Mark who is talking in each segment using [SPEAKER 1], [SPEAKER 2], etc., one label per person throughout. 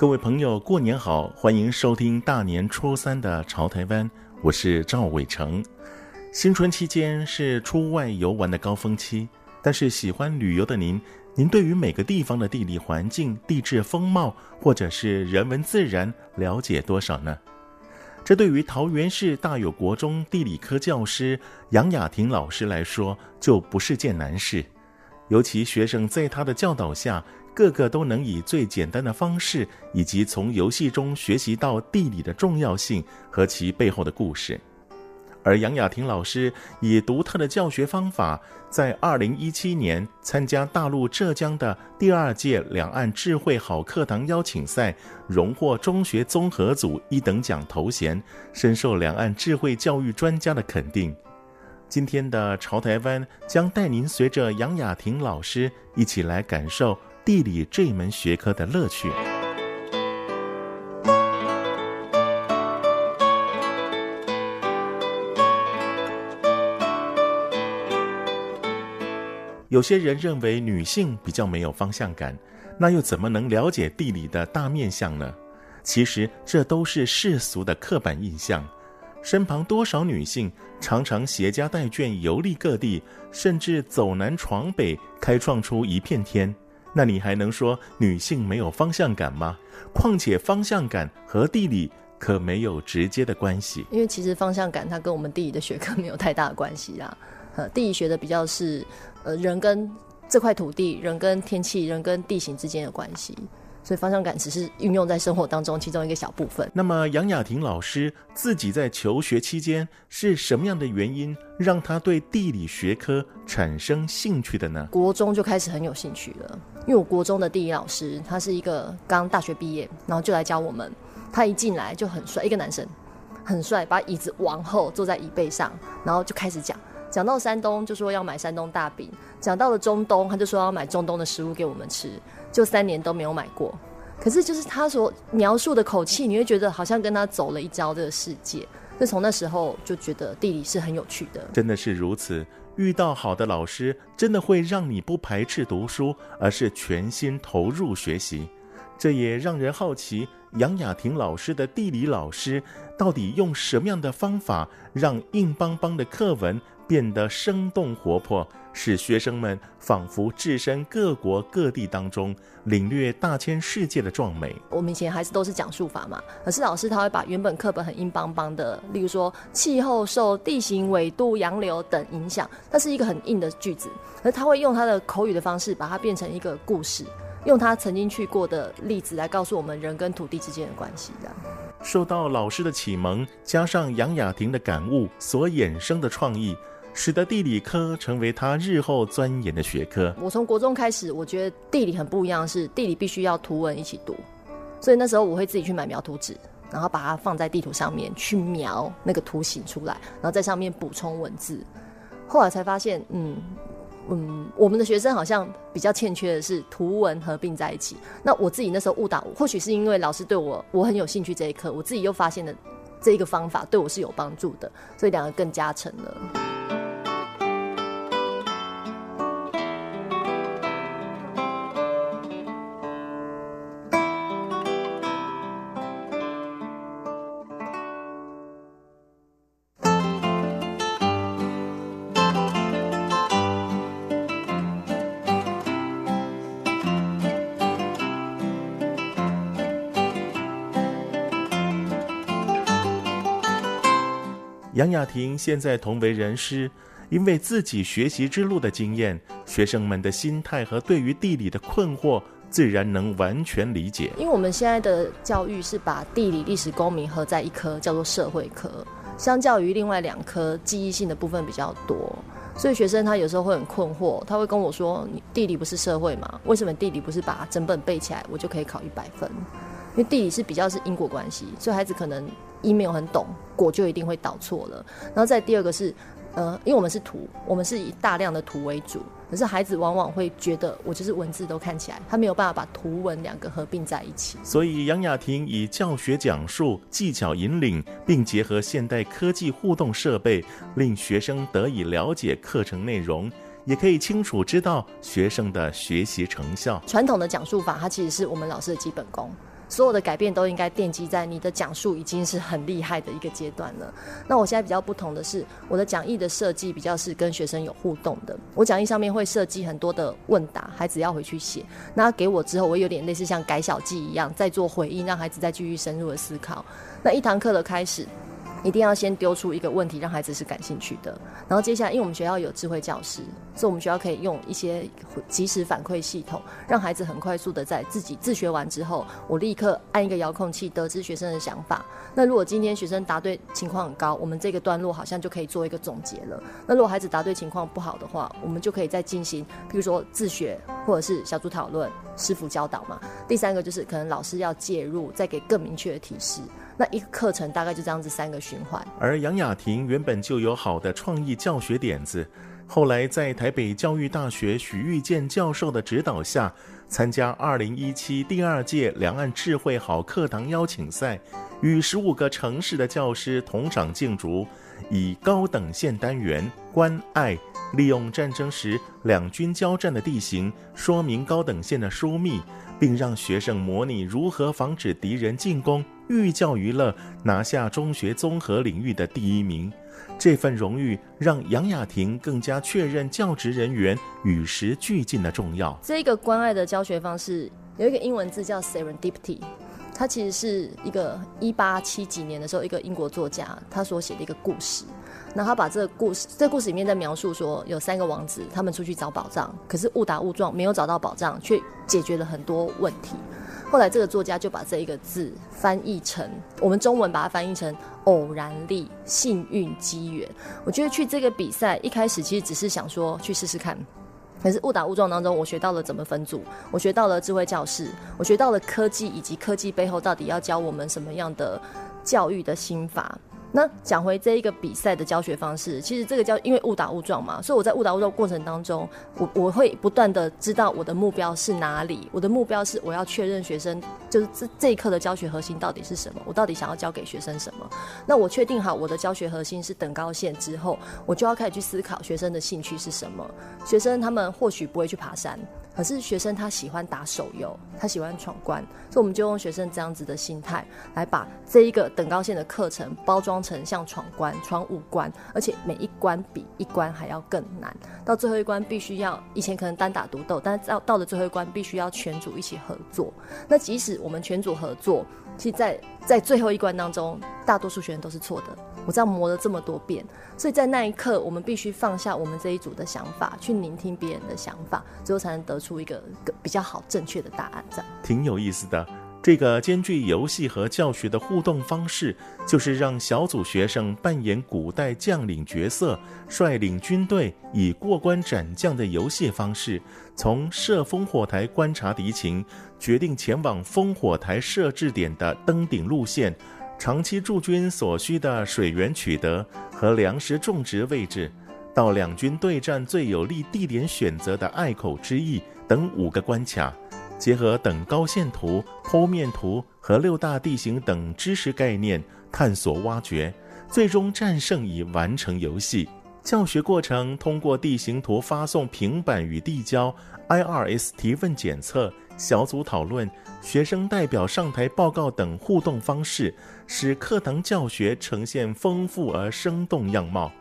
[SPEAKER 1] 各位朋友，过年好！欢迎收听大年初三的《潮台湾》，我是赵伟成。新春期间是出外游玩的高峰期，但是喜欢旅游的您，您对于每个地方的地理环境、地质风貌，或者是人文自然，了解多少呢？这对于桃园市大有国中地理科教师杨雅婷老师来说，就不是件难事。尤其学生在他的教导下，个个都能以最简单的方式，以及从游戏中学习到地理的重要性和其背后的故事。而杨雅婷老师以独特的教学方法，在二零一七年参加大陆浙江的第二届两岸智慧好课堂邀请赛，荣获中学综合组一等奖头衔，深受两岸智慧教育专家的肯定。今天的潮台湾将带您随着杨雅婷老师一起来感受。地理这门学科的乐趣。有些人认为女性比较没有方向感，那又怎么能了解地理的大面相呢？其实这都是世俗的刻板印象。身旁多少女性常常携家带眷游历各地，甚至走南闯北，开创出一片天。那你还能说女性没有方向感吗？况且方向感和地理可没有直接的关系。
[SPEAKER 2] 因为其实方向感它跟我们地理的学科没有太大的关系啊。呃，地理学的比较是呃人跟这块土地、人跟天气、人跟地形之间的关系。所以方向感只是运用在生活当中其中一个小部分。
[SPEAKER 1] 那么杨雅婷老师自己在求学期间是什么样的原因让她对地理学科产生兴趣的呢？
[SPEAKER 2] 国中就开始很有兴趣了，因为我国中的地理老师他是一个刚大学毕业，然后就来教我们。他一进来就很帅，一个男生很帅，把椅子往后坐在椅背上，然后就开始讲。讲到山东就说要买山东大饼，讲到了中东他就说要买中东的食物给我们吃。就三年都没有买过，可是就是他所描述的口气，你会觉得好像跟他走了一遭这个世界。那从那时候就觉得地理是很有趣的，
[SPEAKER 1] 真的是如此。遇到好的老师，真的会让你不排斥读书，而是全心投入学习。这也让人好奇，杨雅婷老师的地理老师到底用什么样的方法，让硬邦邦的课文变得生动活泼？使学生们仿佛置身各国各地当中，领略大千世界的壮美。
[SPEAKER 2] 我们以前还是都是讲述法嘛，可是老师他会把原本课本很硬邦邦的，例如说气候受地形纬度洋流等影响，它是一个很硬的句子，而他会用他的口语的方式把它变成一个故事，用他曾经去过的例子来告诉我们人跟土地之间的关系。这样，
[SPEAKER 1] 受到老师的启蒙，加上杨雅婷的感悟所衍生的创意。使得地理科成为他日后钻研的学科。
[SPEAKER 2] 我从国中开始，我觉得地理很不一样，是地理必须要图文一起读，所以那时候我会自己去买描图纸，然后把它放在地图上面去描那个图形出来，然后在上面补充文字。后来才发现，嗯嗯，我们的学生好像比较欠缺的是图文合并在一起。那我自己那时候误导，或许是因为老师对我我很有兴趣这一课，我自己又发现了这一个方法对我是有帮助的，所以两个更加成了。
[SPEAKER 1] 杨雅婷现在同为人师，因为自己学习之路的经验，学生们的心态和对于地理的困惑，自然能完全理解。
[SPEAKER 2] 因为我们现在的教育是把地理、历史、公民合在一科，叫做社会科，相较于另外两科记忆性的部分比较多。所以学生他有时候会很困惑，他会跟我说：“你地理不是社会吗？为什么地理不是把整本背起来，我就可以考一百分？因为地理是比较是因果关系，所以孩子可能一没有很懂，果就一定会导错了。然后再第二个是。”呃，因为我们是图，我们是以大量的图为主，可是孩子往往会觉得我就是文字都看起来，他没有办法把图文两个合并在一起。
[SPEAKER 1] 所以杨雅婷以教学讲述技巧引领，并结合现代科技互动设备，令学生得以了解课程内容，也可以清楚知道学生的学习成效。
[SPEAKER 2] 传统的讲述法，它其实是我们老师的基本功。所有的改变都应该奠基在你的讲述已经是很厉害的一个阶段了。那我现在比较不同的是，我的讲义的设计比较是跟学生有互动的。我讲义上面会设计很多的问答，孩子要回去写。那给我之后，我有点类似像改小记一样，再做回应，让孩子再继续深入的思考。那一堂课的开始。一定要先丢出一个问题，让孩子是感兴趣的。然后接下来，因为我们学校有智慧教师，所以我们学校可以用一些即时反馈系统，让孩子很快速的在自己自学完之后，我立刻按一个遥控器得知学生的想法。那如果今天学生答对情况很高，我们这个段落好像就可以做一个总结了。那如果孩子答对情况不好的话，我们就可以再进行，比如说自学或者是小组讨论、师傅教导嘛。第三个就是可能老师要介入，再给更明确的提示。那一个课程大概就这样子三个循环。
[SPEAKER 1] 而杨雅婷原本就有好的创意教学点子，后来在台北教育大学许玉健教授的指导下，参加二零一七第二届两岸智慧好课堂邀请赛，与十五个城市的教师同场竞逐，以高等线单元关爱，利用战争时两军交战的地形，说明高等线的疏密，并让学生模拟如何防止敌人进攻。寓教于乐，拿下中学综合领域的第一名，这份荣誉让杨雅婷更加确认教职人员与时俱进的重要。
[SPEAKER 2] 这个关爱的教学方式有一个英文字叫 serendipity，它其实是一个一八七几年的时候一个英国作家他所写的一个故事。那他把这个故事，这个故事里面在描述说，有三个王子，他们出去找宝藏，可是误打误撞没有找到宝藏，却解决了很多问题。后来这个作家就把这一个字翻译成，我们中文把它翻译成偶然力、幸运、机缘。我觉得去这个比赛一开始其实只是想说去试试看，可是误打误撞当中，我学到了怎么分组，我学到了智慧教室，我学到了科技以及科技背后到底要教我们什么样的教育的心法。那讲回这一个比赛的教学方式，其实这个叫因为误打误撞嘛，所以我在误打误撞过程当中，我我会不断的知道我的目标是哪里，我的目标是我要确认学生就是这这一课的教学核心到底是什么，我到底想要教给学生什么。那我确定好我的教学核心是等高线之后，我就要开始去思考学生的兴趣是什么。学生他们或许不会去爬山。可是学生他喜欢打手游，他喜欢闯关，所以我们就用学生这样子的心态来把这一个等高线的课程包装成像闯关、闯五关，而且每一关比一关还要更难。到最后一关必须要，以前可能单打独斗，但到到了最后一关必须要全组一起合作。那即使我们全组合作，其实在在最后一关当中，大多数学员都是错的。我这样磨了这么多遍，所以在那一刻，我们必须放下我们这一组的想法，去聆听别人的想法，最后才能得出一个比较好、正确的答案。这样
[SPEAKER 1] 挺有意思的。这个兼具游戏和教学的互动方式，就是让小组学生扮演古代将领角色，率领军队以过关斩将的游戏方式，从设烽火台观察敌情，决定前往烽火台设置点的登顶路线。长期驻军所需的水源取得和粮食种植位置，到两军对战最有利地点选择的隘口之役等五个关卡，结合等高线图、剖面图和六大地形等知识概念，探索挖掘，最终战胜以完成游戏。教学过程通过地形图发送平板与递交、IRS 提问检测、小组讨论。学生代表上台报告等互动方式，使课堂教学呈现丰富而生动样貌。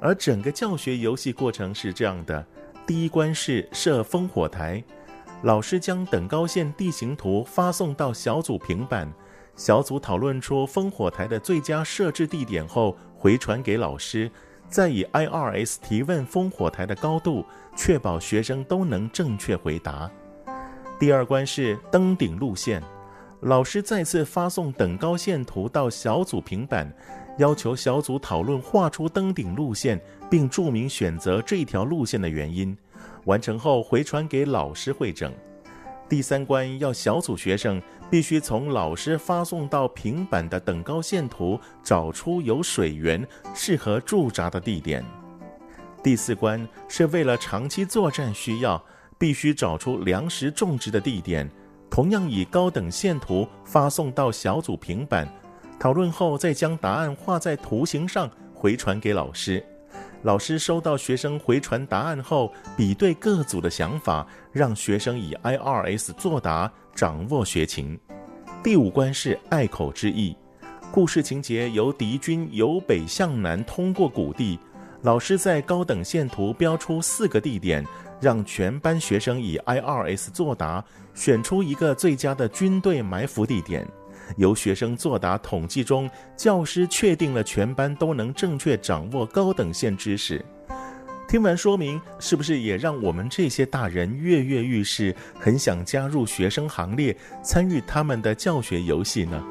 [SPEAKER 1] 而整个教学游戏过程是这样的：第一关是设烽火台，老师将等高线地形图发送到小组平板，小组讨论出烽火台的最佳设置地点后回传给老师，再以 IRS 提问烽火台的高度，确保学生都能正确回答。第二关是登顶路线，老师再次发送等高线图到小组平板，要求小组讨论画出登顶路线，并注明选择这条路线的原因。完成后回传给老师会诊。第三关要小组学生必须从老师发送到平板的等高线图找出有水源、适合驻扎的地点。第四关是为了长期作战需要，必须找出粮食种植的地点，同样以高等线图发送到小组平板。讨论后再将答案画在图形上回传给老师。老师收到学生回传答案后，比对各组的想法，让学生以 IRS 作答，掌握学情。第五关是隘口之役，故事情节由敌军由北向南通过谷地，老师在高等线图标出四个地点，让全班学生以 IRS 作答，选出一个最佳的军队埋伏地点。由学生作答统计中，教师确定了全班都能正确掌握高等线知识。听完说明，是不是也让我们这些大人跃跃欲试，很想加入学生行列，参与他们的教学游戏呢？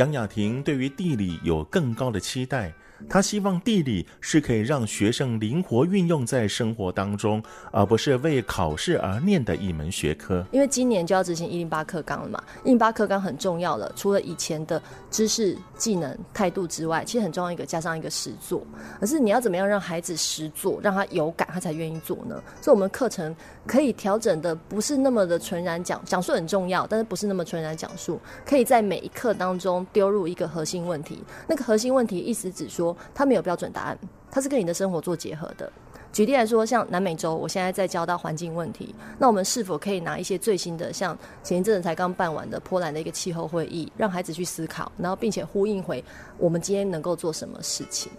[SPEAKER 1] 杨雅婷对于地理有更高的期待。他希望地理是可以让学生灵活运用在生活当中，而不是为考试而念的一门学科。
[SPEAKER 2] 因为今年就要执行一零八课纲了嘛，一零八课纲很重要了。除了以前的知识、技能、态度之外，其实很重要一个加上一个实作。可是你要怎么样让孩子实作，让他有感，他才愿意做呢？所以我们课程可以调整的不是那么的纯然讲讲述很重要，但是不是那么纯然讲述，可以在每一课当中丢入一个核心问题。那个核心问题意思指说。它没有标准答案，它是跟你的生活做结合的。举例来说，像南美洲，我现在在教到环境问题，那我们是否可以拿一些最新的，像前一阵子才刚办完的波兰的一个气候会议，让孩子去思考，然后并且呼应回我们今天能够做什么事情？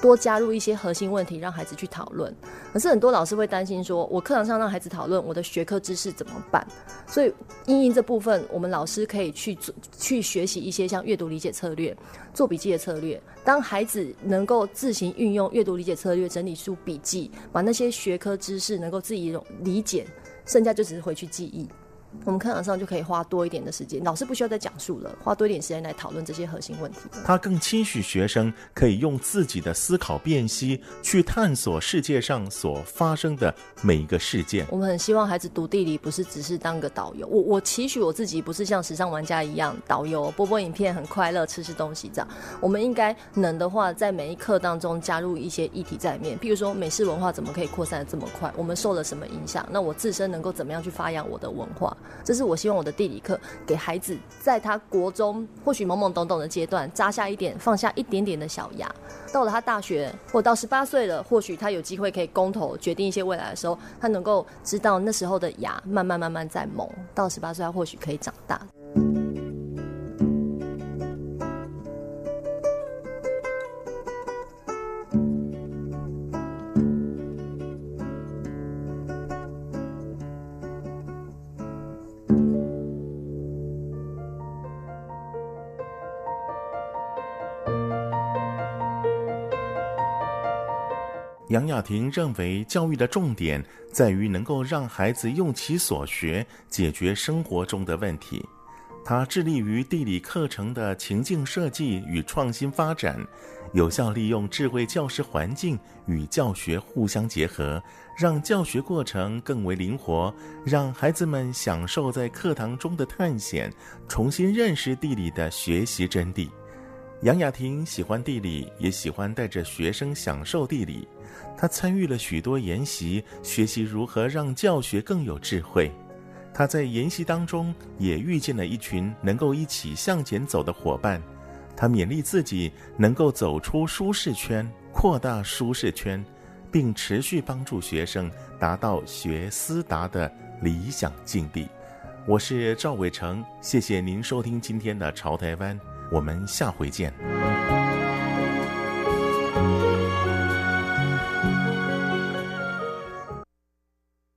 [SPEAKER 2] 多加入一些核心问题，让孩子去讨论。可是很多老师会担心说，我课堂上让孩子讨论，我的学科知识怎么办？所以，因应这部分，我们老师可以去，去学习一些像阅读理解策略、做笔记的策略。当孩子能够自行运用阅读理解策略，整理出笔记，把那些学科知识能够自己理解，剩下就只是回去记忆。我们课堂上就可以花多一点的时间，老师不需要再讲述了，花多一点时间来讨论这些核心问题。
[SPEAKER 1] 他更期许学生可以用自己的思考辨析去探索世界上所发生的每一个事件。
[SPEAKER 2] 我们很希望孩子读地理不是只是当个导游，我我期许我自己不是像时尚玩家一样导游播播影片很快乐吃吃东西这样。我们应该能的话，在每一课当中加入一些议题在里面，譬如说美式文化怎么可以扩散的这么快？我们受了什么影响？那我自身能够怎么样去发扬我的文化？这是我希望我的地理课给孩子，在他国中或许懵懵懂懂的阶段扎下一点，放下一点点的小芽。到了他大学或到十八岁了，或许他有机会可以公投决定一些未来的时候，他能够知道那时候的芽慢慢慢慢在萌。到十八岁，他或许可以长大。
[SPEAKER 1] 杨雅婷认为，教育的重点在于能够让孩子用其所学解决生活中的问题。她致力于地理课程的情境设计与创新发展，有效利用智慧教师环境与教学互相结合，让教学过程更为灵活，让孩子们享受在课堂中的探险，重新认识地理的学习真谛。杨雅婷喜欢地理，也喜欢带着学生享受地理。她参与了许多研习，学习如何让教学更有智慧。她在研习当中也遇见了一群能够一起向前走的伙伴。他勉励自己能够走出舒适圈，扩大舒适圈，并持续帮助学生达到学思达的理想境地。我是赵伟成，谢谢您收听今天的潮台湾，我们下回见。